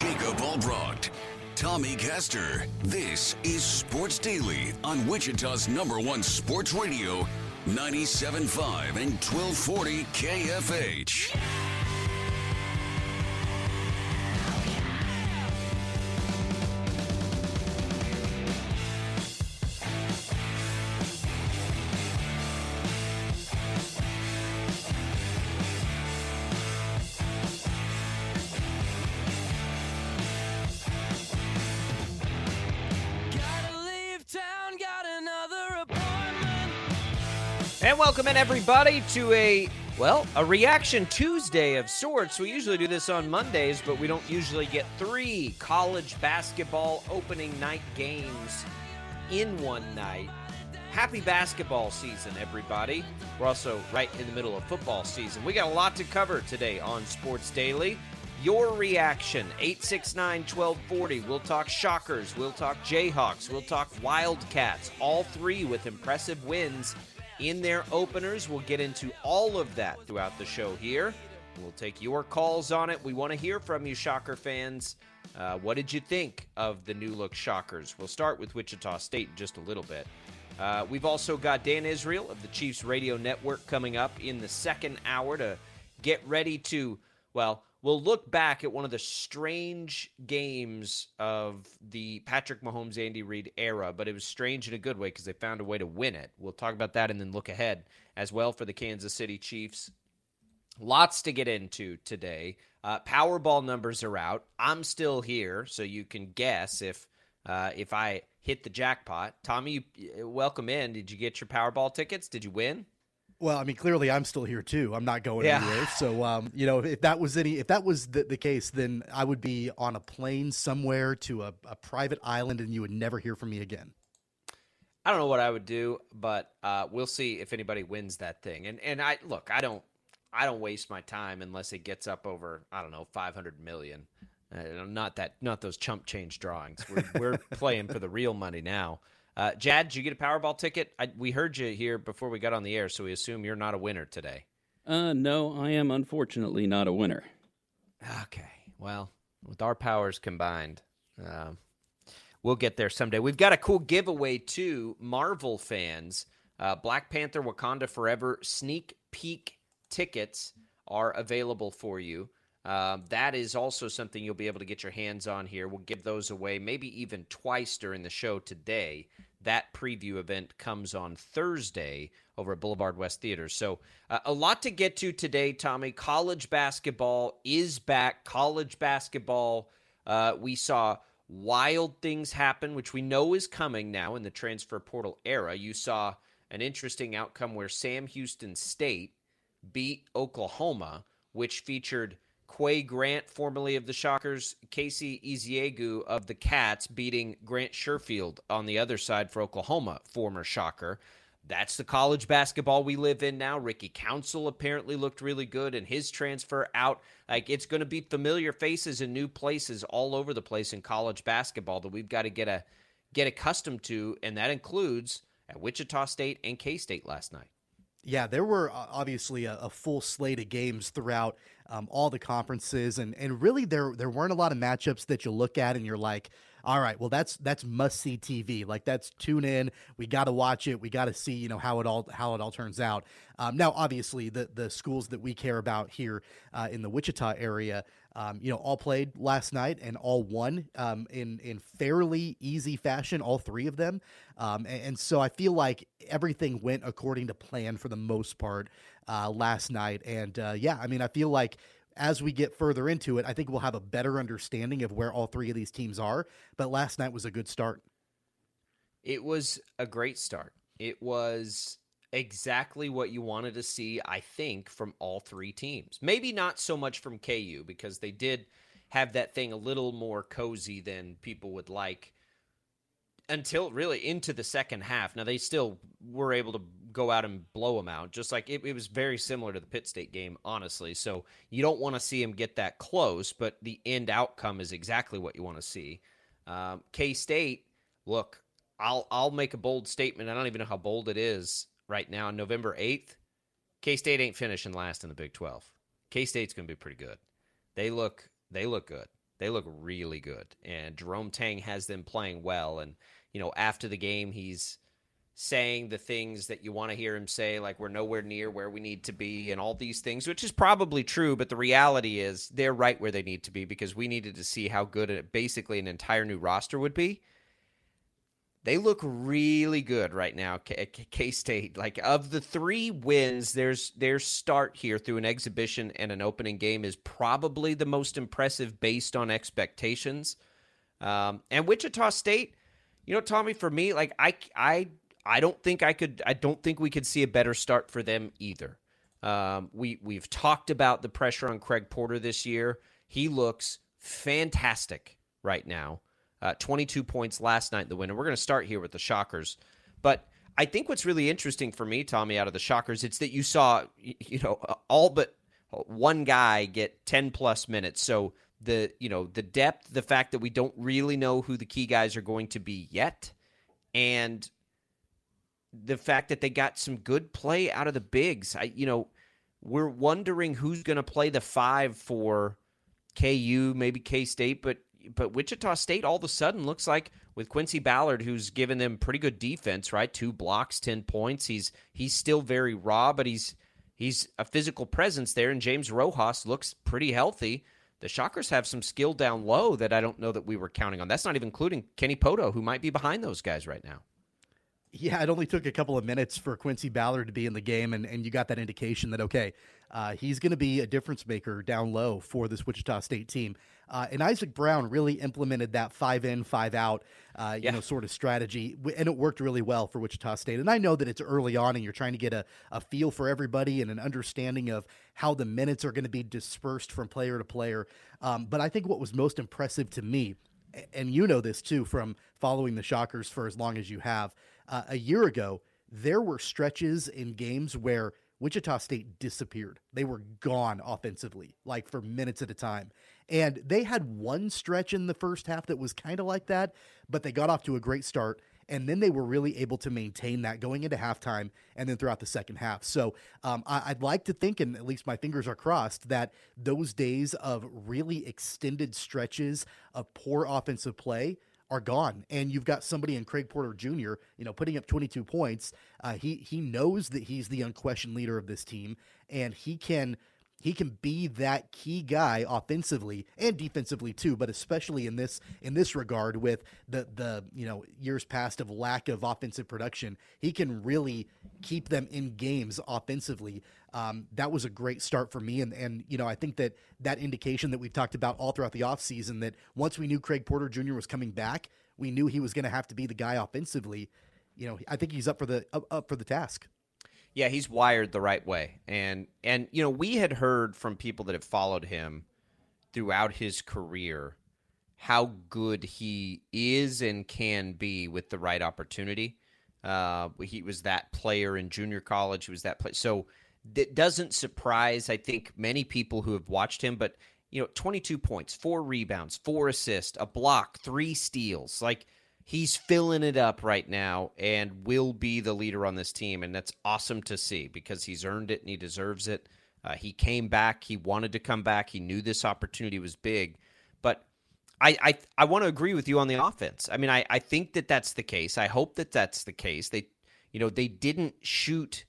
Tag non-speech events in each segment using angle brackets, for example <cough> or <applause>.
Jacob Albrocht, Tommy Caster. This is Sports Daily on Wichita's number one sports radio, 97.5 and 1240 KFH. And welcome in everybody to a well, a reaction Tuesday of sorts. We usually do this on Mondays, but we don't usually get three college basketball opening night games in one night. Happy basketball season, everybody. We're also right in the middle of football season. We got a lot to cover today on Sports Daily. Your reaction, 869 1240. We'll talk Shockers, we'll talk Jayhawks, we'll talk Wildcats, all three with impressive wins in their openers. We'll get into all of that throughout the show here. We'll take your calls on it. We want to hear from you, Shocker fans. Uh, what did you think of the new look Shockers? We'll start with Wichita State in just a little bit. Uh, we've also got Dan Israel of the Chiefs Radio Network coming up in the second hour to get ready to, well, we'll look back at one of the strange games of the Patrick Mahomes Andy Reid era, but it was strange in a good way because they found a way to win it. We'll talk about that and then look ahead as well for the Kansas City Chiefs. Lots to get into today. Uh, Powerball numbers are out. I'm still here, so you can guess if uh, if I hit the jackpot. Tommy, welcome in. Did you get your Powerball tickets? Did you win? Well, I mean, clearly I'm still here too. I'm not going yeah. anywhere. So, um, you know, if that was any, if that was the, the case, then I would be on a plane somewhere to a, a, private island, and you would never hear from me again. I don't know what I would do, but uh, we'll see if anybody wins that thing. And and I look, I don't, I don't waste my time unless it gets up over, I don't know, 500 million. Uh, not that, not those chump change drawings. We're, we're <laughs> playing for the real money now. Uh, Jad, did you get a Powerball ticket? I, we heard you here before we got on the air, so we assume you're not a winner today. Uh, no, I am unfortunately not a winner. Okay, well, with our powers combined, uh, we'll get there someday. We've got a cool giveaway too, Marvel fans. Uh, Black Panther: Wakanda Forever sneak peek tickets are available for you. Uh, that is also something you'll be able to get your hands on here. We'll give those away, maybe even twice during the show today. That preview event comes on Thursday over at Boulevard West Theater. So, uh, a lot to get to today, Tommy. College basketball is back. College basketball, uh, we saw wild things happen, which we know is coming now in the transfer portal era. You saw an interesting outcome where Sam Houston State beat Oklahoma, which featured Qua Grant, formerly of the Shockers, Kaosi Ezeagu of the Cats, beating Grant Sherfield on the other side for Oklahoma, former Shocker. That's the college basketball we live in now. Ricky Council apparently looked really good in his transfer out. Like it's going to be familiar faces in new places all over the place in college basketball that we've got to get a get accustomed to, and that includes at Wichita State and K State last night. Yeah, there were obviously a, a, full slate of games throughout um, all the conferences, and and really there there weren't a lot of matchups that you look at and you're like, all right, well that's that's must see TV. Like that's tune in. We got to watch it. We got to see you know how it all how it all turns out. Um, now, obviously, the the schools that we care about here uh, in the Wichita area um, you know, all played last night and all won um, in in fairly easy fashion. All three of them, um, and, and, so I feel like everything went according to plan for the most part uh, last night. And uh, yeah, I mean, I feel like as we get further into it, I think we'll have a better understanding of where all three of these teams are. But last night was a good start. It was a great start. It was exactly what you wanted to see, I think, from all three teams. Maybe not so much from KU because they did have that thing a little more cozy than people would like until really into the second half. Now they still were able to go out and blow them out, just like it, it was very similar to the Pitt State game, honestly. So you don't want to see them get that close, but the end outcome is exactly what you want to see. Um, K State, look, I'll I'll make a bold statement. I don't even know how bold it is right now, November 8th, K State ain't finishing last in the Big 12. K State's going to be pretty good. They look they look good. They look really good. And Jerome Tang has them playing well. And, you know, after the game, he's saying the things that you want to hear him say, like we're nowhere near where we need to be and all these things, which is probably true. But the reality is they're right where they need to be because we needed to see how good basically an entire new roster would be they look really good right now. K State, like of the three wins, there's their start here through an exhibition and an opening game is probably the most impressive based on expectations. Um, and Wichita State, you know, Tommy, for me, like I, I, I don't think I could. I don't think we could see a better start for them either. Um, we we've talked about the pressure on Craig Porter this year. He looks fantastic right now. Uh, 22 points last night in the win. And we're going to start here with the Shockers. But I think what's really interesting for me, Tommy, out of the Shockers, it's that you saw, you know, all but one guy get 10 plus minutes. So the, you know, the depth, the fact that we don't really know who the key guys are going to be yet, and the fact that they got some good play out of the bigs. I, you know, we're wondering who's going to play the five for KU, maybe K State, but but Wichita State all of a sudden looks like with Quincy Ballard, who's given them pretty good defense, right? Two blocks, ten points. He's he's still very raw, but he's he's a physical presence there. And James Rojas looks pretty healthy. The Shockers have some skill down low that I don't know that we were counting on. That's not even including Kenny Pohto, who might be behind those guys right now. Yeah, it only took a couple of minutes for Quincy Ballard to be in the game, and, and you got that indication that, okay, uh, he's going to be a difference maker down low for this Wichita State team. Uh, and Isaac Brown really implemented that five in, five out, uh, you know, sort of strategy, and it worked really well for Wichita State. And I know that it's early on, and you're trying to get a, a feel for everybody and an understanding of how the minutes are going to be dispersed from player to player. Um, but I think what was most impressive to me, and you know this too from following the Shockers for as long as you have, uh, a year ago there were stretches in games where Wichita State disappeared. They were gone offensively, like for minutes at a time. And they had one stretch in the first half that was kind of like that, but they got off to a great start. And then they were really able to maintain that going into halftime and then throughout the second half. So um, I, would like to think, and at least my fingers are crossed, that those days of really extended stretches of poor offensive play are gone, and you've got somebody in Craig Porter Jr. You know, putting up 22 points. Uh, he he knows that he's the unquestioned leader of this team, and he can he can be that key guy offensively and defensively too, but especially in this in this regard with the the you know years past of lack of offensive production, he can really keep them in games offensively. Um, that was a great start for me, and and you know I think that that indication that we've talked about all throughout the offseason that once we knew Craig Porter Jr. was coming back, we knew he was going to have to be the guy offensively. You know, I think he's up for the up, up for the task. Yeah, he's wired the right way. And and you know, we had heard from people that have followed him throughout his career how good he is and can be with the right opportunity. Uh, he was that player in junior college. He was that player. So it doesn't surprise, I think, many people who have watched him. But you know, 22 points, four rebounds, four assists, a block, three steals. Like he's filling it up right now and will be the leader on this team. And that's awesome to see because he's earned it and he deserves it. Uh, he came back. He wanted to come back. He knew this opportunity was big. But I, I, I want to agree with you on the offense. I mean, I, I think that that's the case. I hope that that's the case. They, you know, they didn't shoot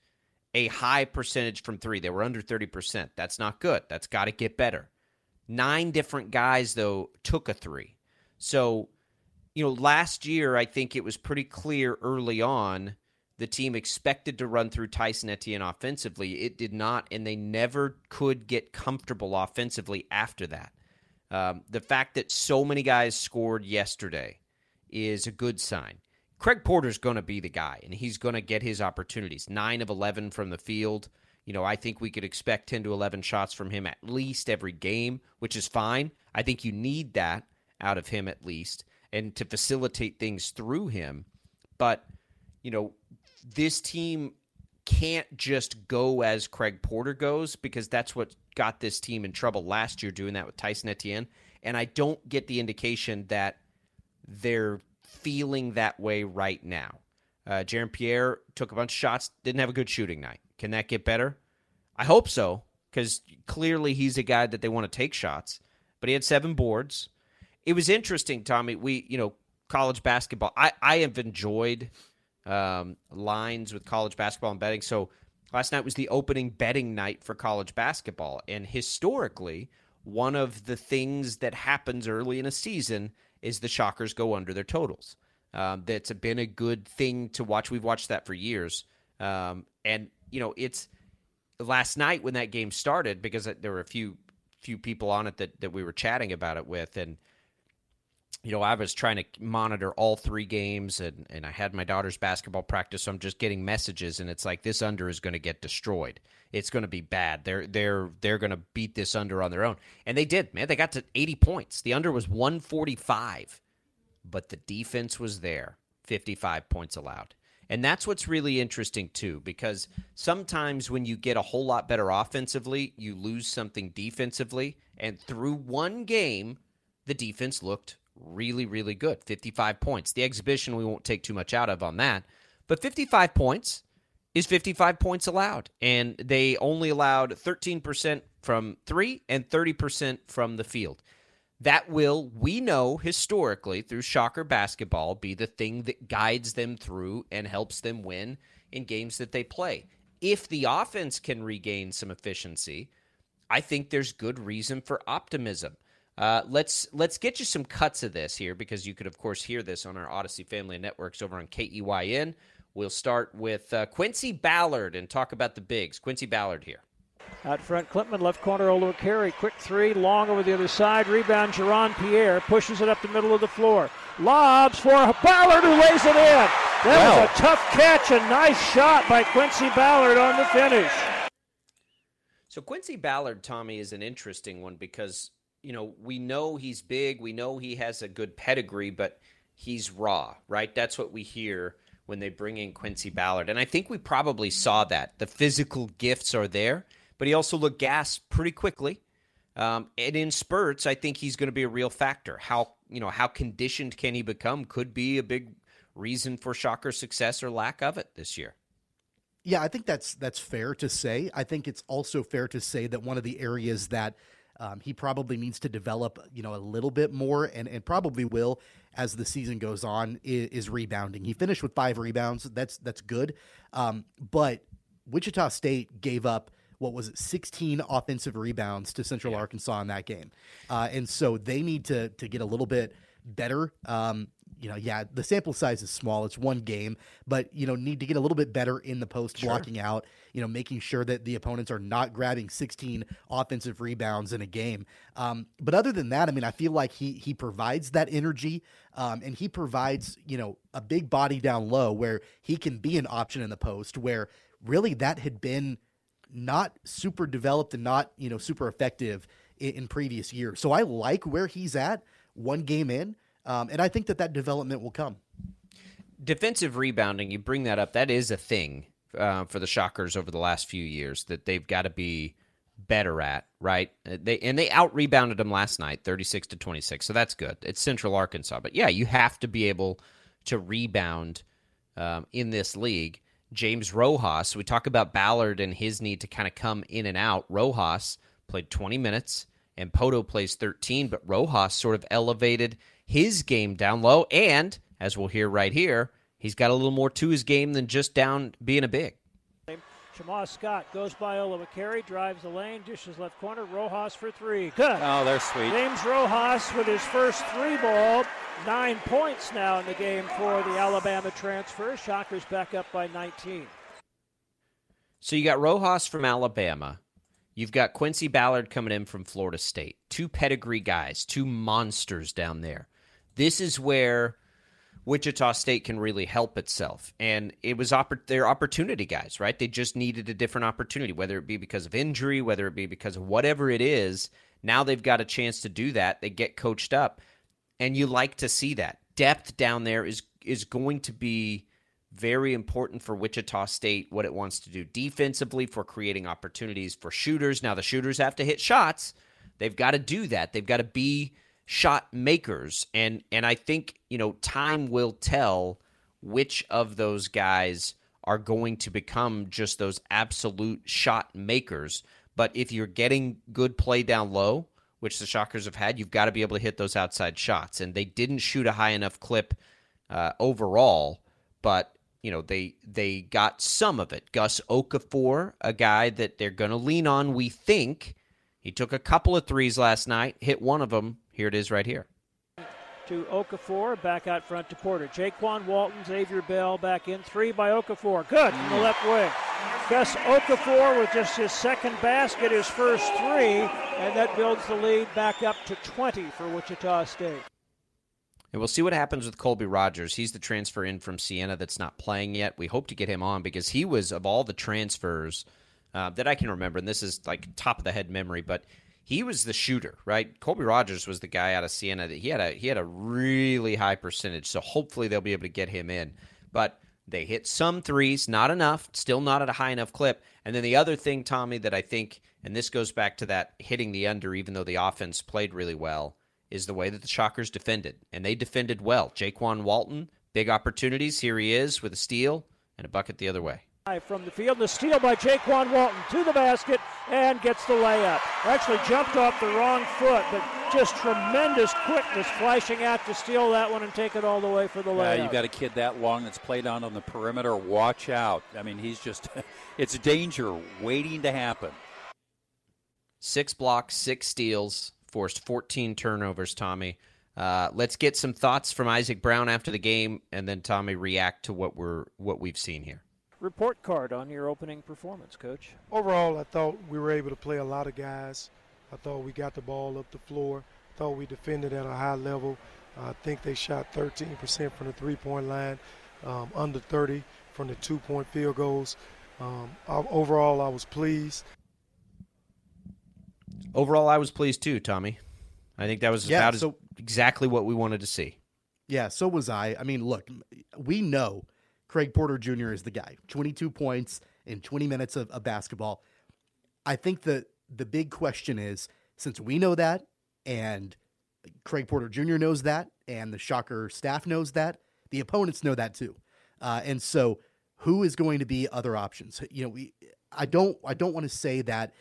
a high percentage from three. They were under 30%. That's not good. That's got to get better. Nine different guys, though, took a three. So, you know, last year, I think it was pretty clear early on the team expected to run through Tyson Etienne offensively. It did not, and they never could get comfortable offensively after that. Um, the fact that so many guys scored yesterday is a good sign. Craig Porter's going to be the guy, and he's going to get his opportunities. Nine of 11 from the field. You know, I think we could expect 10 to 11 shots from him at least every game, which is fine. I think you need that out of him at least and to facilitate things through him. But, you know, this team can't just go as Craig Porter goes because that's what got this team in trouble last year doing that with Tyson Etienne. And I don't get the indication that they're feeling that way right now. Uh, Jaron Pierre took a bunch of shots, didn't have a good shooting night. Can that get better? I hope so, because clearly he's a guy that they want to take shots. But he had seven boards. It was interesting, Tommy. We, you know, college basketball. I, I have enjoyed um, lines with college basketball and betting. So last night was the opening betting night for college basketball. And historically, one of the things that happens early in a season is the Shockers go under their totals. Um, that's been a good thing to watch. We've watched that for years. Um, and, you know, it's last night when that game started, because there were a few few people on it that, that we were chatting about it with. And, you know, I was trying to monitor all three games and, and I had my daughter's basketball practice, so I'm just getting messages and it's like this under is going to get destroyed. It's going to be bad. They're they're they're going to beat this under on their own. And they did, man. They got to 80 points. The under was 145. But the defense was there. 55 points allowed. And that's what's really interesting too because sometimes when you get a whole lot better offensively, you lose something defensively, and through one game the defense looked really, really good. 55 points. The exhibition, we won't take too much out of on that. But 55 points is 55 points allowed. And they only allowed 13% from three and 30% from the field. That will, we know historically through Shocker basketball, be the thing that guides them through and helps them win in games that they play. If the offense can regain some efficiency, I think there's good reason for optimism. Uh, let's let's get you some cuts of this here because you could of course hear this on our Audacy Family Networks over on KEYN. We'll start with uh, Quincy Ballard and talk about the bigs. Quincy Ballard here. Out front, Klintman, left corner, Oliver Carey. Quick three, long over the other side. Rebound, Jaron Pierre pushes it up the middle of the floor. Lobs for Ballard, who lays it in. That was a tough catch, a nice shot by Quincy Ballard on the finish. So Quincy Ballard, Tommy, is an interesting one because you know, we know he's big, we know he has a good pedigree, but he's raw, right? That's what we hear when they bring in Quincy Ballard. And I think we probably saw that. The physical gifts are there, but he also looked gas pretty quickly. Um, and in spurts, I think he's going to be a real factor. How you know how conditioned can he become could be a big reason for Shocker success or lack of it this year. Yeah, I think that's that's fair to say. I think it's also fair to say that one of the areas that um, he probably needs to develop, you know, a little bit more, and, and probably will as the season goes on. Is, is rebounding. He finished with five rebounds. That's that's good, um, but Wichita State gave up what was it, 16 offensive rebounds to Central yeah. Arkansas in that game, uh, and so they need to to get a little bit better. Um, you know, yeah, the sample size is small. It's one game, but you know, need to get a little bit better in the post sure. blocking out. You know, making sure that the opponents are not grabbing 16 offensive rebounds in a game. Um, but other than that, I mean, I feel like he he provides that energy, um, and he provides you know a big body down low where he can be an option in the post. Where really that had been not super developed and not you know super effective in, in previous years. So I like where he's at one game in. Um, and I think that that development will come. Defensive rebounding, you bring that up. That is a thing uh, for the Shockers over the last few years that they've got to be better at, right? They and they out rebounded them last night, thirty six to twenty six. So that's good. It's Central Arkansas, but yeah, you have to be able to rebound um, in this league. James Rojas, we talk about Ballard and his need to kind of come in and out. Rojas played twenty minutes, and Pohto plays thirteen, but Rojas sort of elevated his game down low. And as we'll hear right here, he's got a little more to his game than just down being a big. Tomas Scott goes by Ola McCary, drives the lane, dishes left corner. Rojas for three. Good. Oh, they're sweet. James Rojas with his first three ball. Nine points now in the game for the Alabama transfer. Shockers back up by 19. So you got Rojas from Alabama. You've got Quincy Ballard coming in from Florida State. Two pedigree guys, two monsters down there. This is where Wichita State can really help itself. And it was oppor- they're opportunity guys, right? They just needed a different opportunity, whether it be because of injury, whether it be because of whatever it is. Now they've got a chance to do that. They get coached up, and you like to see that depth down there is is going to be very important for Wichita State. What it wants to do defensively for creating opportunities for shooters. Now the shooters have to hit shots. They've got to do that. They've got to be shot makers and and I think, you know, time will tell which of those guys are going to become just those absolute shot makers. But if you're getting good play down low, which the Shockers have had, you've got to be able to hit those outside shots. And they didn't shoot a high enough clip uh, overall, but you know they they got some of it. Gus Okafor, a guy that they're going to lean on, we think. He took a couple of threes last night, hit one of them, here it is right here. To Okafor, back out front to Porter. Jaykwon Walton, Xavier Bell back in. Three by Okafor. Good from the left wing. Gus Okafor with just his second basket, his first three, and that builds the lead back up to 20 for Wichita State. And we'll see what happens with Colby Rogers. He's the transfer in from Siena that's not playing yet. We hope to get him on because he was, of all the transfers uh, that I can remember, and this is like top of the head memory, but he was the shooter, right? Colby Rogers was the guy out of Siena that he had a he had a really high percentage. So hopefully they'll be able to get him in. But they hit some threes, not enough, still not at a high enough clip. And then the other thing, Tommy, that I think, and this goes back to that hitting the under, even though the offense played really well, is the way that the Shockers defended. And they defended well. Jaykwon Walton, big opportunities. Here he is with a steal and a bucket the other way. From the field, the steal by Jaykwon Walton to the basket and gets the layup. Actually jumped off the wrong foot, but just tremendous quickness flashing out to steal that one and take it all the way for the layup. Yeah, you got a kid that long that's played on on the perimeter. Watch out. I mean, he's just, <laughs> it's danger waiting to happen. Six blocks, six steals, forced 14 turnovers, Tommy. Uh, let's get some thoughts from Isaac Brown after the game, and then Tommy react to what we're what we've seen here report card on your opening performance, Coach? Overall, I thought we were able to play a lot of guys. I thought we got the ball up the floor. I thought we defended at a high level. I think they shot 13% from the three-point line, um, under 30 from the two-point field goals. Um, overall, I was pleased. Overall, I was pleased too, Tommy. I think that was yeah, about so, exactly what we wanted to see. Yeah, so was I. I mean, look, we know – Craig Porter Jr. is the guy. 22 points in 20 minutes of, of basketball. I think the the big question is since we know that and Craig Porter Jr. knows that and the Shocker staff knows that, the opponents know that too. Uh, and so who is going to be other options? You know, we I don't I don't want to say that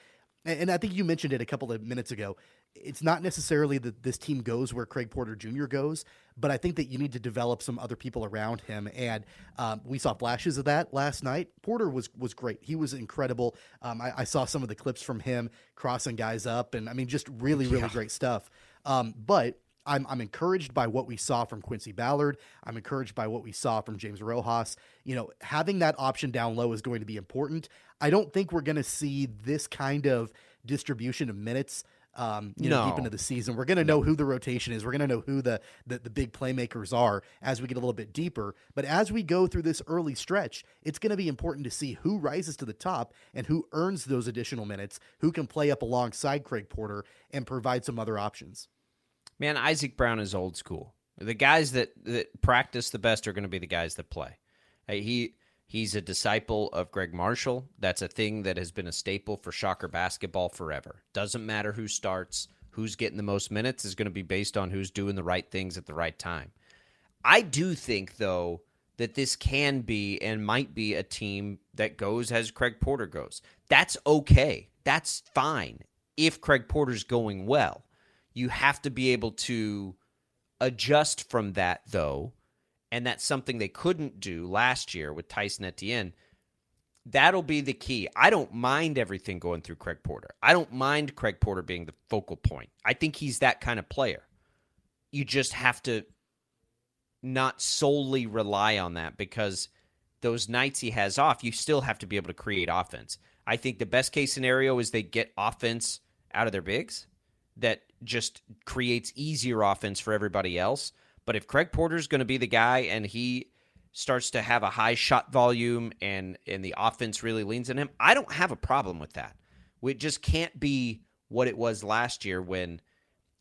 and I think you mentioned it a couple of minutes ago it's not necessarily that this team goes where Craig Porter Jr. goes, but I think that you need to develop some other people around him. And um, we saw flashes of that last night. Porter was was great. He was incredible. Um, I, I, saw some of the clips from him crossing guys up, and I mean, just really, really yeah. great stuff. Um, but I'm, I'm encouraged by what we saw from Quincy Ballard. I'm encouraged by what we saw from James Rojas. You know, having that option down low is going to be important. I don't think we're going to see this kind of distribution of minutes um, you no. know, deep into the season. We're going to know who the rotation is. We're going to know who the, the, the big playmakers are as we get a little bit deeper. But as we go through this early stretch, it's going to be important to see who rises to the top and who earns those additional minutes, who can play up alongside Craig Porter and provide some other options. Man, Isaac Brown is old school. The guys that, that practice the best are going to be the guys that play. He He's a disciple of Gregg Marshall. That's a thing that has been a staple for Shocker basketball forever. Doesn't matter who starts, who's getting the most minutes is going to be based on who's doing the right things at the right time. I do think, though, that this can be and might be a team that goes as Craig Porter goes. That's okay. That's fine if Craig Porter's going well. You have to be able to adjust from that, though, and that's something they couldn't do last year with Tyson Etienne. that'll be the key. I don't mind everything going through Craig Porter. I don't mind Craig Porter being the focal point. I think he's that kind of player. You just have to not solely rely on that because those nights he has off, you still have to be able to create offense. I think the best case scenario is they get offense out of their bigs that just creates easier offense for everybody else. But if Craig Porter's going to be the guy and he starts to have a high shot volume and and the offense really leans in him, I don't have a problem with that. It just can't be what it was last year when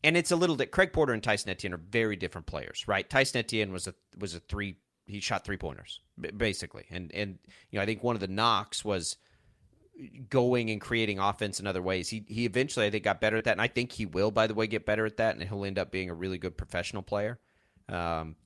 and it's a little bit Craig Porter and Tyson Etienne are very different players, right? Tyson Etienne was a was a three he shot three pointers basically. And and you know, I think one of the knocks was going and creating offense in other ways. He he eventually I think got better at that, and I think he will, by the way, get better at that, and he'll end up being a really good professional player. Um,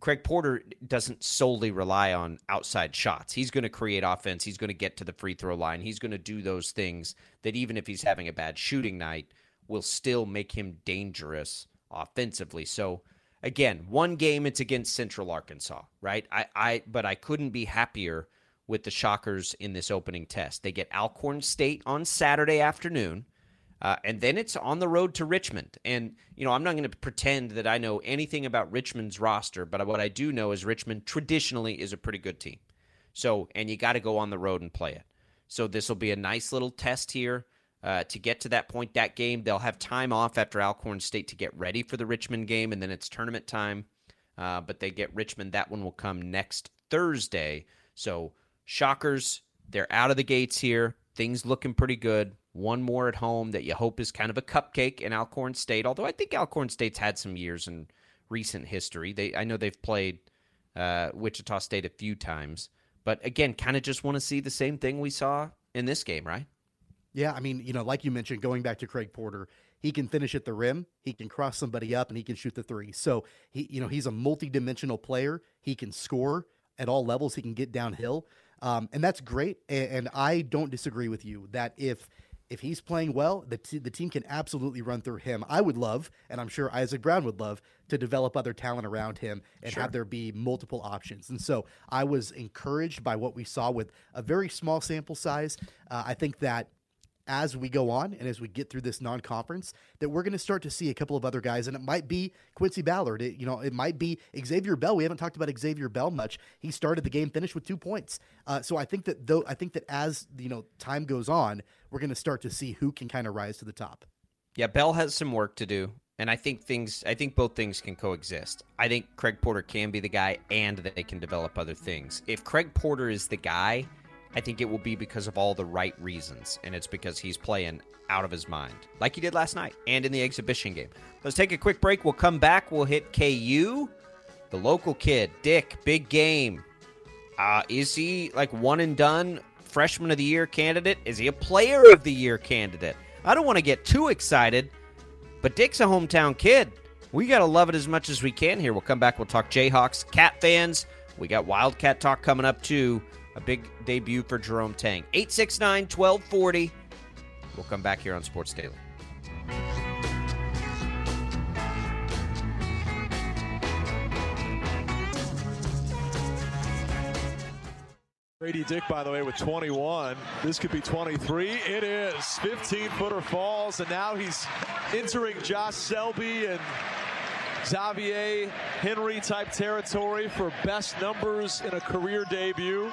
Craig Porter doesn't solely rely on outside shots. He's going to create offense. He's going to get to the free throw line. He's going to do those things that even if he's having a bad shooting night, will still make him dangerous offensively. So again, one game it's against Central Arkansas, right? I, I but I couldn't be happier with the Shockers in this opening test. They get Alcorn State on Saturday afternoon. Uh, and then it's on the road to Richmond. And, you know, I'm not going to pretend that I know anything about Richmond's roster, but what I do know is Richmond traditionally is a pretty good team. So, and you got to go on the road and play it. So this will be a nice little test here uh, to get to that point. That game, they'll have time off after Alcorn State to get ready for the Richmond game, and then it's tournament time. Uh, but they get Richmond. That one will come next Thursday. So, Shockers, they're out of the gates here. Things looking pretty good. One more at home that you hope is kind of a cupcake in Alcorn State. Although I think Alcorn State's had some years in recent history. They I know they've played uh, Wichita State a few times, but again, kind of just want to see the same thing we saw in this game, right? Yeah, I mean, you know, like you mentioned, going back to Craig Porter, he can finish at the rim, he can cross somebody up, and he can shoot the three. So he, you know, he's a multi-dimensional player. He can score at all levels. He can get downhill. Um, and that's great. And, and, I don't disagree with you that if if he's playing well, the t- the team can absolutely run through him. I would love, and I'm sure Isaac Brown would love, to develop other talent around him and sure. have there be multiple options. And so I was encouraged by what we saw with a very small sample size. Uh, I think that as we go on and as we get through this non-conference that we're going to start to see a couple of other guys and it might be Quincy Ballard. It, you know it might be Xavier Bell. We haven't talked about Xavier Bell much. He started the game finished with two points. Uh, so I think that though I think that as you know time goes on we're going to start to see who can kind of rise to the top. Yeah Bell has some work to do and I think things I think both things can coexist. I think Craig Porter can be the guy and they can develop other things. If Craig Porter is the guy I think it will be because of all the right reasons, and it's because he's playing out of his mind, like he did last night and in the exhibition game. Let's take a quick break. We'll come back. We'll hit KU, the local kid, Dick, big game. Uh, is he like one and done freshman of the year candidate? Is he a player of the year candidate? I don't want to get too excited, but Dick's a hometown kid. We got to love it as much as we can here. We'll come back. We'll talk Jayhawks, Cat fans. We got Wildcat talk coming up too. A big debut for Jerome Tang. 869 1240. We'll come back here on Sports Daily. Grady Dick, by the way, with 21. This could be 23. It is. 15 footer falls, and now he's entering Josh Selby and Xavier Henry type territory for best numbers in a career debut.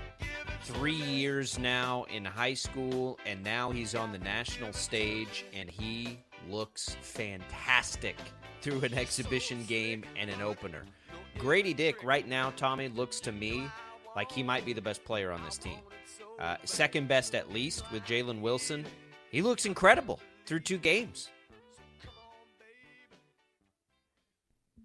three years now in high school, and now he's on the national stage, and he looks fantastic through an exhibition game and an opener. Grady Dick, right now, Tommy, looks to me like he might be the best player on this team. Uh, second best, at least, with Jalen Wilson. He looks incredible through two games.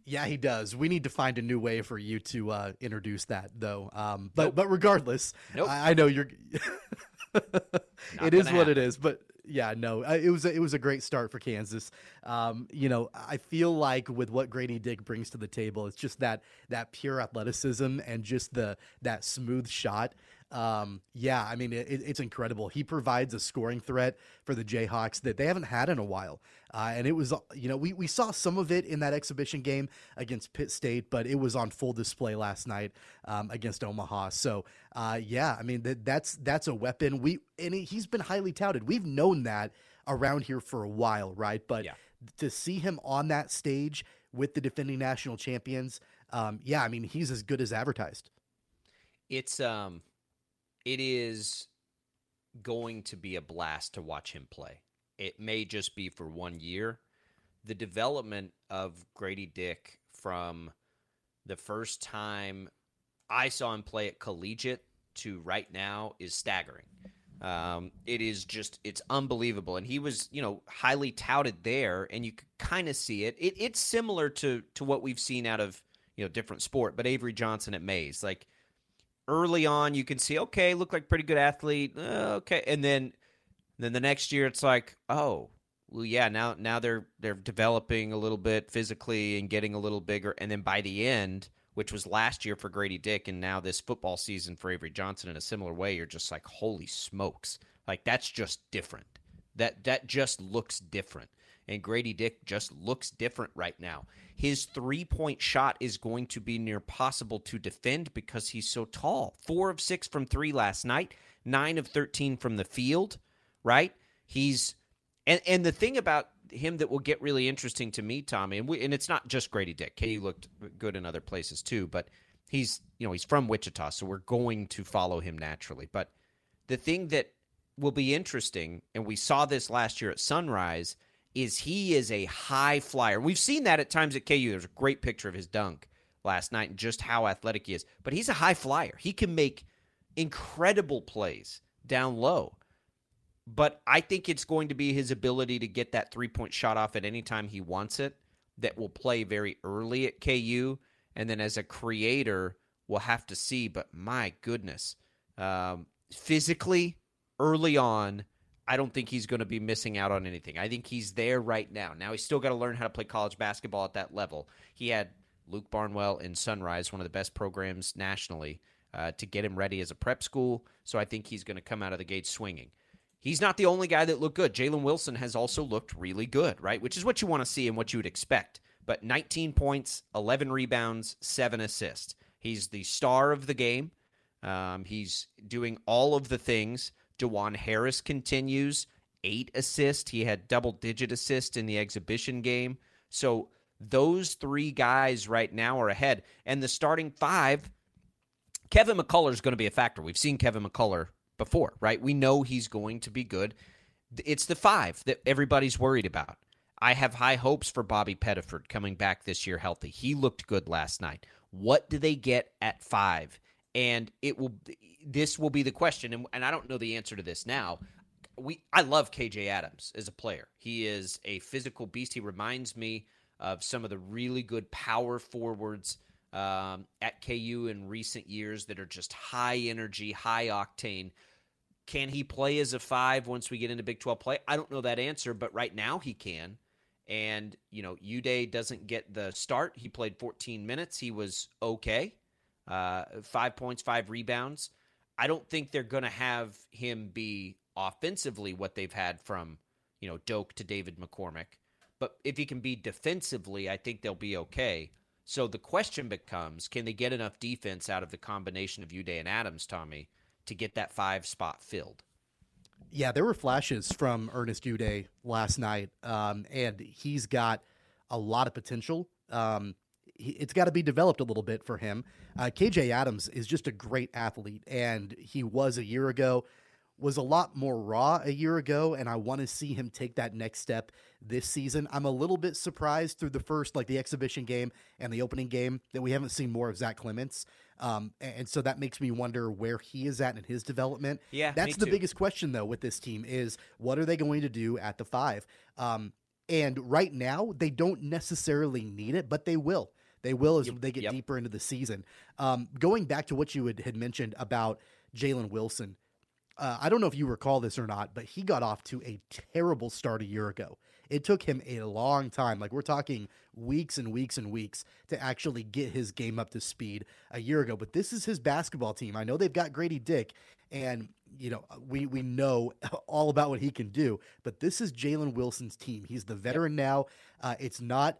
Yeah, he does. We need to find a new way for you to uh, introduce that, though. Um, but nope. but regardless, nope. I, I know you're. <laughs> it is what it is, but yeah, no, it was a, it was a great start for Kansas. Um, you know, I feel like with what Grady Dick brings to the table, it's just that that pure athleticism and just the that smooth shot um, yeah, I mean, it, it's incredible. He provides a scoring threat for the Jayhawks that they haven't had in a while. Uh, and it was, you know, we, we saw some of it in that exhibition game against Pitt State, but it was on full display last night um, against Omaha. So, uh, yeah, I mean, that, that's that's a weapon. We and he's been highly touted. We've known that around here for a while, right? But yeah. to see him on that stage with the defending national champions, um, yeah, I mean, he's as good as advertised. It's um it is going to be a blast to watch him play. It may just be for one year. The development of Grady Dick from the first time I saw him play at collegiate to right now is staggering. Um, it is just it's unbelievable, and he was you know highly touted there, and you could kind of see it. it. It's similar to to what we've seen out of you know different sport, but Avery Johnson at Maize, like early on you can see okay look like pretty good athlete uh, okay and then then the next year it's like oh well yeah now now they're they're developing a little bit physically and getting a little bigger and then by the end which was last year for Grady Dick and now this football season for Avery Johnson in a similar way you're just like holy smokes. Like that's just different. That that just looks different and Grady Dick just looks different right now his three point shot is going to be near possible to defend because he's so tall. Four of six from three last night, nine of 13 from the field, right? He's, and, and the thing about him that will get really interesting to me, Tommy, and, we, and it's not just Grady Dick. KU looked good in other places too, but he's, you know, he's from Wichita, so we're going to follow him naturally. But the thing that will be interesting, and we saw this last year at Sunrise, is he is a high flyer. We've seen that at times at KU. There's a great picture of his dunk last night and just how athletic he is. But he's a high flyer. He can make incredible plays down low. But I think it's going to be his ability to get that three point shot off at any time he wants it that will play very early at KU. And then as a creator, we'll have to see. But my goodness, um, physically, early on, I don't think he's going to be missing out on anything. I think he's there right now. Now he's still got to learn how to play college basketball at that level. He had Luke Barnwell in Sunrise, one of the best programs nationally, uh, to get him ready as a prep school. So I think he's going to come out of the gate swinging. He's not the only guy that looked good. Jalen Wilson has also looked really good, right? Which is what you want to see and what you would expect. But 19 points, 11 rebounds, seven assists. He's the star of the game. Um, he's doing all of the things Dajuan Harris continues, eight assists. He had double digit assists in the exhibition game. So those three guys right now are ahead. And the starting five, Kevin McCullar is going to be a factor. We've seen Kevin McCullar before, right? We know he's going to be good. It's the five that everybody's worried about. I have high hopes for Bobby Pettiford coming back this year healthy. He looked good last night. What do they get at five? And it will this will be the question, and, and I don't know the answer to this now. We I love KJ Adams as a player. He is a physical beast. He reminds me of some of the really good power forwards um, at KU in recent years that are just high energy, high octane. Can he play as a five once we get into Big 12 play? I don't know that answer, but right now he can. And, you know, Udeh doesn't get the start. He played 14 minutes. He was okay. Uh, five points, five rebounds. I don't think they're going to have him be offensively what they've had from, you know, Doke to David McCormick. But if he can be defensively, I think they'll be okay. So the question becomes can they get enough defense out of the combination of Udeh and Adams, Tommy, to get that five spot filled? Yeah, there were flashes from Ernest Udeh last night, um, and he's got a lot of potential. Um, it's got to be developed a little bit for him. Uh, KJ Adams is just a great athlete, and he was a year ago. Was a lot more raw a year ago, and I want to see him take that next step this season. I'm a little bit surprised through the first, like the exhibition game and the opening game, that we haven't seen more of Zach Clemence. Um, and so that makes me wonder where he is at in his development. Yeah, that's the biggest question though with this team is what are they going to do at the five? Um, And right now, they don't necessarily need it, but they will. They will as they get yep. deeper into the season. Um, going back to what you had, had mentioned about Jalen Wilson, uh, I don't know if you recall this or not, but he got off to a terrible start a year ago. It took him a long time, like we're talking weeks and weeks and weeks, to actually get his game up to speed a year ago. But this is his basketball team. I know they've got Grady Dick, and you know we we know <laughs> all about what he can do. But this is Jalen Wilson's team. He's the veteran now. Uh, it's not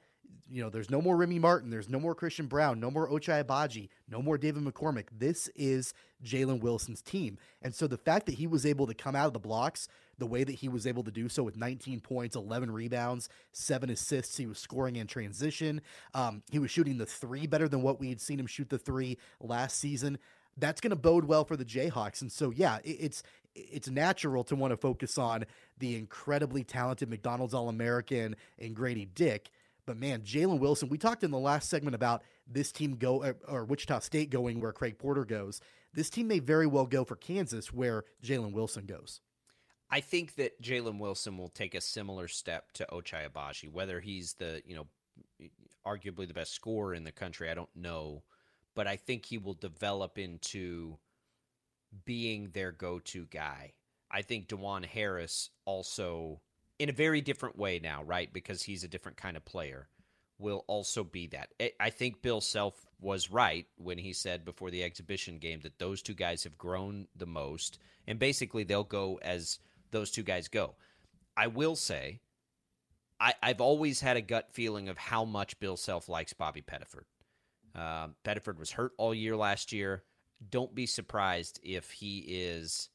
you know, there's no more Remy Martin, there's no more Christian Braun, no more Ochai Agbaji, no more David McCormack. This is Jalen Wilson's team. And so the fact that he was able to come out of the blocks the way that he was able to do so with 19 points, 11 rebounds, seven assists, he was scoring in transition. Um, he was shooting the three better than what we had seen him shoot the three last season. That's going to bode well for the Jayhawks. And so, yeah, it, it's it's natural to want to focus on the incredibly talented McDonald's All American and Grady Dick but man, Jalen Wilson, we talked in the last segment about this team go or, Wichita State going where Craig Porter goes. This team may very well go for Kansas where Jalen Wilson goes. I think that Jalen Wilson will take a similar step to Ochai Agbaji. Whether he's the, you know, arguably the best scorer in the country, I don't know. But I think he will develop into being their go to guy. I think Dajuan Harris also in a very different way now, right? Because he's a different kind of player, will also be that. I think Bill Self was right when he said before the exhibition game that those two guys have grown the most, and basically they'll go as those two guys go. I will say, I, have always had a gut feeling of how much Bill Self likes Bobby Pettiford. Uh, Pettiford was hurt all year last year. Don't be surprised if he is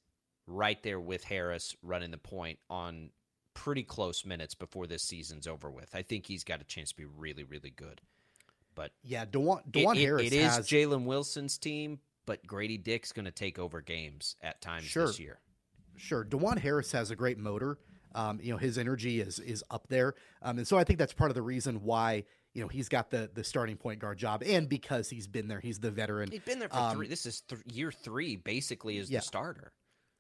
right there with Harris running the point on pretty close minutes before this season's over with. I think he's got a chance to be really, really good. But yeah, Dajuan, Dajuan it, Harris. It, it has... Jalen Wilson's team, but Grady Dick's going to take over games at times sure. this year. Sure, Dajuan Harris has a great motor. Um, you know, his energy is is up there, um, and so I think that's part of the reason why you know he's got the the starting point guard job, and because he's been there, he's the veteran. He's been there for um, three. This is th- year three, basically, as yeah. the starter.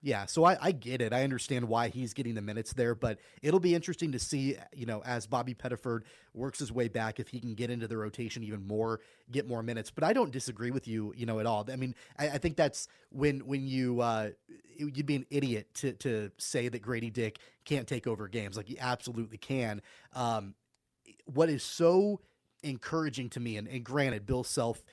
Yeah, so I, I get it. I understand why he's getting the minutes there, but it'll be interesting to see, you know, as Bobby Pettiford works his way back, if he can get into the rotation even more, get more minutes. But I don't disagree with you, you know, at all. I mean, I, I think that's when when you uh, you'd be an idiot to to say that Grady Dick can't take over games. Like he absolutely can. Um, what is so encouraging to me, and, and granted, Bill Self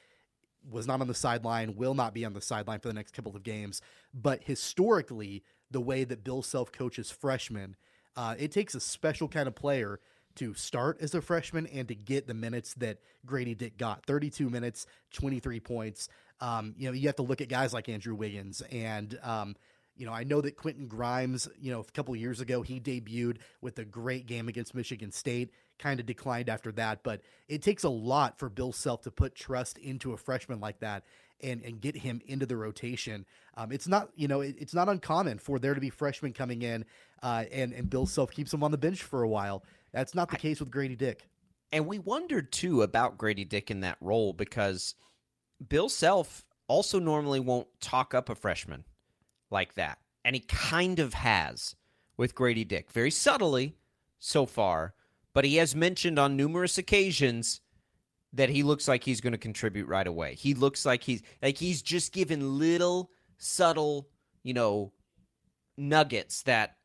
was not on the sideline, will not be on the sideline for the next couple of games. But historically, the way that Bill Self coaches freshmen, uh, it takes a special kind of player to start as a freshman and to get the minutes that Grady Dick got 32 minutes, 23 points. Um, you know, you have to look at guys like Andrew Wiggins and, um, you know, I know that Quentin Grimes, you know, a couple years ago, he debuted with a great game against Michigan State kind of declined after that. But it takes a lot for Bill Self to put trust into a freshman like that and and get him into the rotation. Um, it's not you know it, it's not uncommon for there to be freshmen coming in uh, and and Bill Self keeps them on the bench for a while. That's not the I, case with Grady Dick. And we wondered too about Grady Dick in that role because Bill Self also normally won't talk up a freshman like that, and he kind of has with Grady Dick very subtly so far but he has mentioned on numerous occasions that he looks like he's going to contribute right away. He looks like he's like he's just given little subtle, you know, nuggets that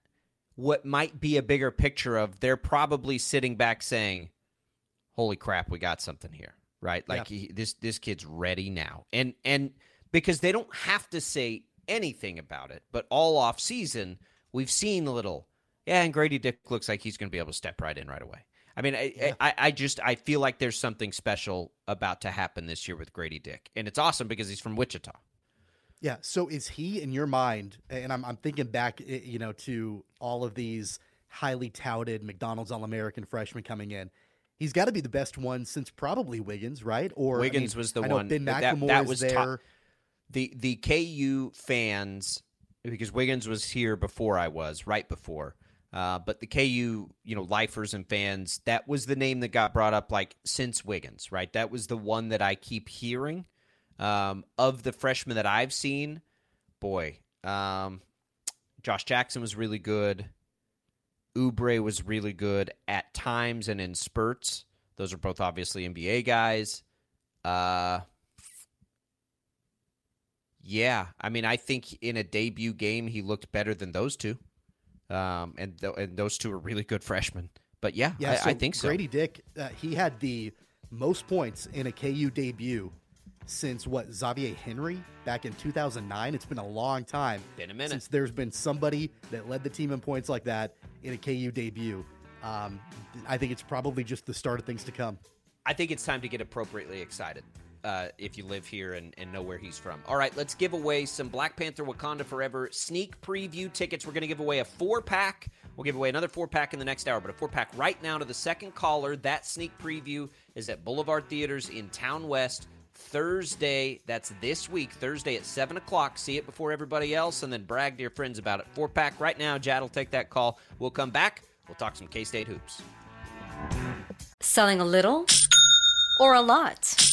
what might be a bigger picture of they're probably sitting back saying, "Holy crap, we got something here." Right? Like yeah. he, this this kid's ready now. And and because they don't have to say anything about it, but all off season, we've seen a little yeah, and Grady Dick looks like he's going to be able to step right in right away. I mean, I, yeah. I, I just I feel like there's something special about to happen this year with Grady Dick, and it's awesome because he's from Wichita. Yeah. So is he in your mind? And I'm I'm thinking back, eh, you know, to all of these highly touted McDonald's All American freshmen coming in. He's got to be the best one since probably Wiggins, right? Or Wiggins I mean, was the one. Ben McLemore that, that was there. Top. The the KU fans because Wiggins was here before I was, right before. Uh, but the KU, you know, lifers and fans, that was the name that got brought up like since Wiggins, right? That was the one that I keep hearing. Um, of the freshmen that I've seen, boy, um, Josh Jackson was really good. Oubre was really good at times and in spurts. Those are both obviously NBA guys. Uh, yeah, I mean, I think in a debut game he looked better than those two, um, and th- and those two are really good freshmen. But yeah, Yeah, I, so I think so. Grady Dick, uh, he had the most points in a KU debut since what Xavier Henry back in 2009. It's been a long time. Been a minute. since there's been somebody that led the team in points like that in a KU debut. Um, I think it's probably just the start of things to come. I think it's time to get appropriately excited uh, if you live here and, and know where he's from. All right, let's give away some Black Panther Wakanda Forever sneak preview tickets. We're going to give away a four pack. We'll give away another four pack in the next hour, but a four pack right now to the second caller. That sneak preview is at Boulevard Theaters in Town West. Thursday, that's this week, Thursday at 7 o'clock. See it before everybody else and then brag to your friends about it. Four pack right now. Jad will take that call. We'll come back. We'll talk some K State hoops. Selling a little or a lot?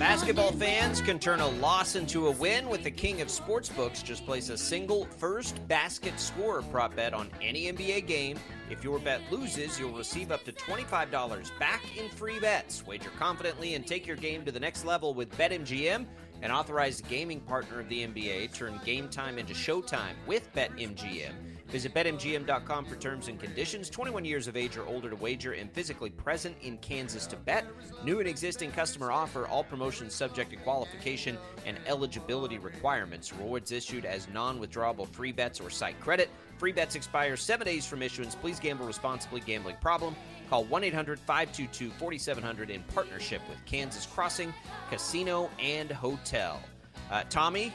Basketball fans can turn a loss into a win with the king of sportsbooks. Just place a single first basket scorer prop bet on any NBA game. If your bet loses, you'll receive up to $25 back in free bets. Wager confidently and take your game to the next level with BetMGM, an authorized gaming partner of the NBA. Turn game time into showtime with BetMGM. Visit BetMGM.com for terms and conditions. 21 years of age or older to wager and physically present in Kansas to bet. New and existing customer offer. All promotions subject to qualification and eligibility requirements. Rewards issued as non withdrawable free bets or site credit. Free bets expire seven days from issuance. Please gamble responsibly. Gambling problem? Call 1 800 522 4700 in partnership with Kansas Crossing Casino and Hotel. Uh, Tommy,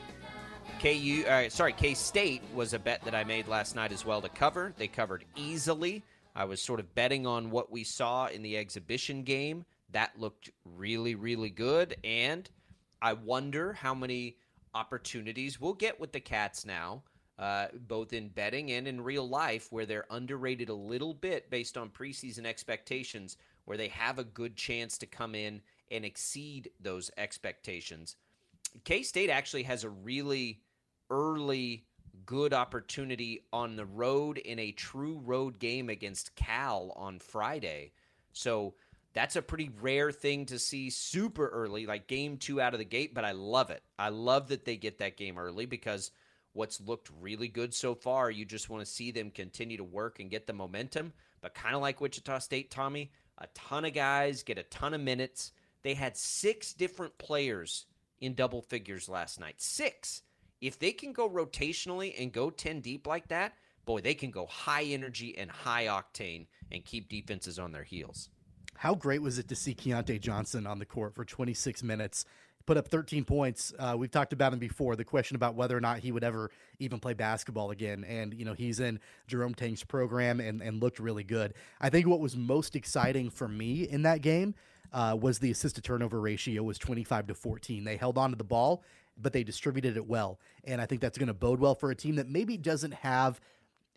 KU, uh, sorry, K State was a bet that I made last night as well to cover. They covered easily. I was sort of betting on what we saw in the exhibition game. That looked really, really good. And I wonder how many opportunities we'll get with the Cats now, uh, both in betting and in real life, where they're underrated a little bit based on preseason expectations, where they have a good chance to come in and exceed those expectations. K State actually has a really early good opportunity on the road in a true road game against Cal on Friday. So that's a pretty rare thing to see super early, like game two out of the gate, but I love it. I love that they get that game early because what's looked really good so far, you just want to see them continue to work and get the momentum. But kind of like Wichita State, Tommy, a ton of guys get a ton of minutes. They had six different players in double figures last night. Six. If they can go rotationally and go 10 deep like that, boy, they can go high energy and high octane and keep defenses on their heels. How great was it to see Keyontae Johnson on the court for 26 minutes? Put up 13 points. Uh, we've talked about him before. The question about whether or not he would ever even play basketball again. And, you know, he's in Jerome Tang's program and, and looked really good. I think what was most exciting for me in that game uh, was the assist to turnover ratio was 25 to 14. They held on to the ball, but they distributed it well. And I think that's going to bode well for a team that maybe doesn't have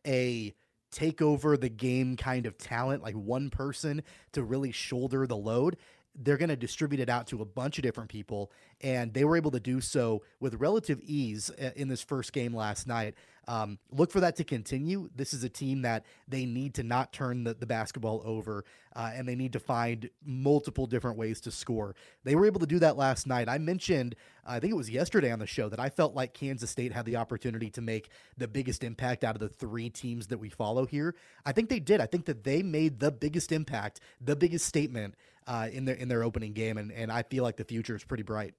a take over the game kind of talent, like one person to really shoulder the load they're going to distribute it out to a bunch of different people. And they were able to do so with relative ease uh, in this first game last night. Um, look for that to continue. This is a team that they need to not turn the, the basketball over, uh, and they need to find multiple different ways to score. They were able to do that last night. I mentioned, I think it was yesterday on the show, that I felt like Kansas State had the opportunity to make the biggest impact out of the three teams that we follow here. I think they did. I think that they made the biggest impact, the biggest statement uh, in their in their opening game, and and I feel like the future is pretty bright.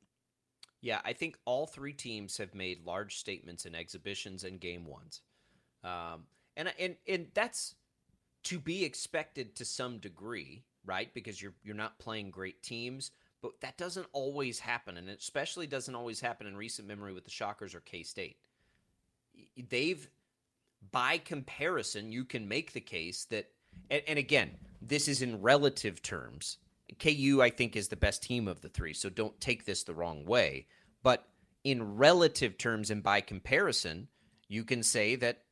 Yeah, I think all three teams have made large statements in exhibitions and game ones, um, and and and that's to be expected to some degree, right? Because you're you're not playing great teams, but that doesn't always happen, and it especially doesn't always happen in recent memory with the Shockers or K State. They've, by comparison, you can make the case that, and, and again, this is in relative terms KU, I think, is the best team of the three, so don't take this the wrong way. But in relative terms and by comparison, you can say that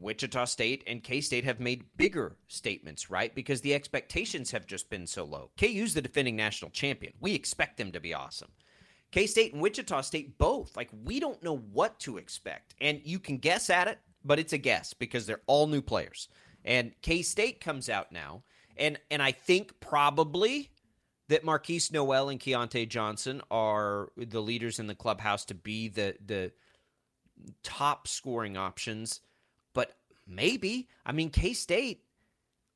Wichita State and K State have made bigger statements, right? Because the expectations have just been so low. KU's the defending national champion. We expect them to be awesome. K State and Wichita State both, like, we don't know what to expect. And you can guess at it, but it's a guess because they're all new players. And K State comes out now and and I think probably that Markquis Nowell and Keyontae Johnson are the leaders in the clubhouse to be the the top scoring options. But maybe, I mean, K State,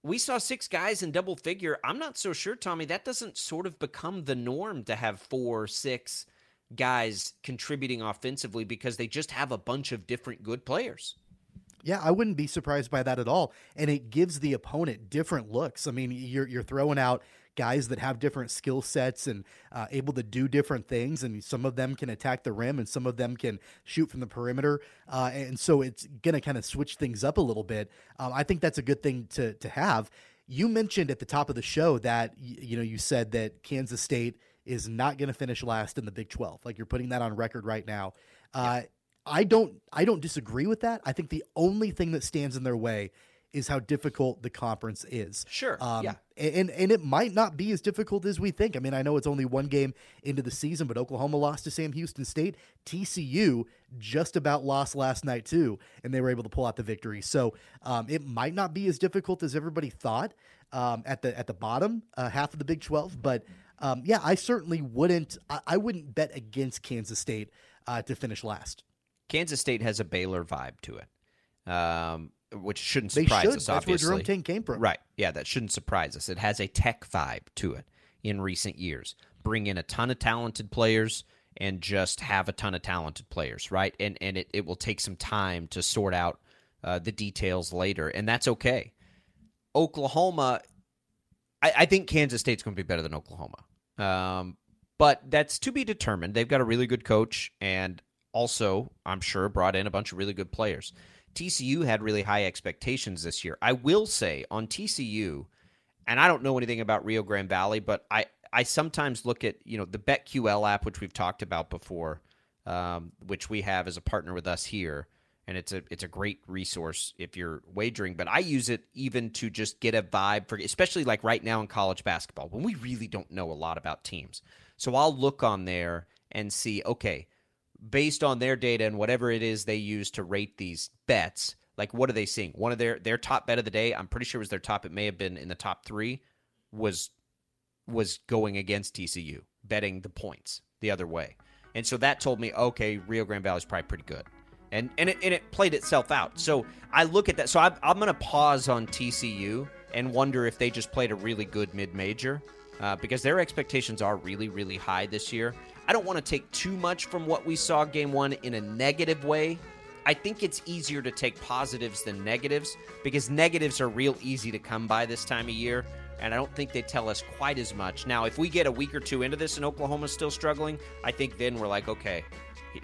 we saw six guys in double figure. I'm not so sure, Tommy. That doesn't sort of become the norm to have four, six guys contributing offensively because they just have a bunch of different good players. Yeah, I wouldn't be surprised by that at all. And it gives the opponent different looks. I mean, you're you're throwing out guys that have different skill sets and uh, able to do different things, and some of them can attack the rim, and some of them can shoot from the perimeter. Uh, and so it's gonna kind of switch things up a little bit. Um, I think that's a good thing to to have. You mentioned at the top of the show that you know you said that Kansas State is not going to finish last in the Big 12. Like you're putting that on record right now. Uh, I don't I don't disagree with that. I think the only thing that stands in their way is how difficult the conference is. Sure. Um, yeah. And and it might not be as difficult as we think. I mean, I know it's only one game into the season, but Oklahoma lost to Sam Houston State. TCU just about lost last night too, and they were able to pull out the victory. So um, it might not be as difficult as everybody thought um, at the at the bottom uh, half of the Big Twelve, but. Um, yeah, I certainly wouldn't. I, I, wouldn't bet against Kansas State uh, to finish last. Kansas State has a Baylor vibe to it, um, which shouldn't surprise should. us. That's obviously, where Jerome Tang came from. Right? Yeah, that shouldn't surprise us. It has a tech vibe to it in recent years. Bring in a ton of talented players and just have a ton of talented players, right? And and it, it will take some time to sort out uh, the details later, and that's okay. Oklahoma, I, I think Kansas State's going to be better than Oklahoma. Um, but that's to be determined. They've got a really good coach, and also, I'm sure, brought in a bunch of really good players. TCU had really high expectations this year. I will say on TCU, and I don't know anything about Rio Grande Valley, but I, I sometimes look at you know the BetQL app, which we've talked about before, um, which we have as a partner with us here, and it's a it's a great resource if you're wagering. But I use it even to just get a vibe for, especially like right now in college basketball when we really don't know a lot about teams. So I'll look on there and see, okay, based on their data and whatever it is they use to rate these bets, like what are they seeing? One of their their top bet of the day, I'm pretty sure was their top. It may have been in the top three, was was going against TCU, betting the points the other way. And so that told me, okay, Rio Grande Valley is probably pretty good and and it, and it played itself out. So I look at that. So I'm, I'm going to pause on TCU and wonder if they just played a really good mid major uh, because their expectations are really really high this year. I don't want to take too much from what we saw game one in a negative way. I think it's easier to take positives than negatives because negatives are real easy to come by this time of year. And I don't think they tell us quite as much. Now, if we get a week or two into this and Oklahoma's still struggling, I think then we're like, okay,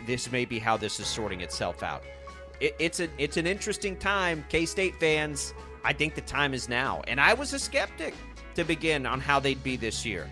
this may be how this is sorting itself out. It, it's a it's an interesting time, K State fans. I think the time is now, and I was a skeptic to begin on how they'd be this year.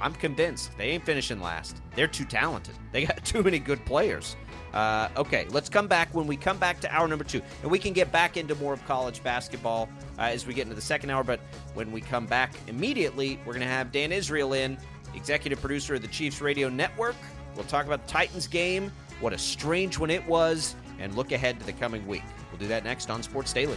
I'm convinced they ain't finishing last. They're too talented. They got <laughs> too many good players. Uh, okay, let's come back when we come back to hour number two, and we can get back into more of college basketball uh, as we get into the second hour. But when we come back immediately, we're going to have Dan Israel in, executive producer of the Chiefs Radio Network. We'll talk about the Titans game, what a strange one it was, and look ahead to the coming week. We'll do that next on Sports Daily.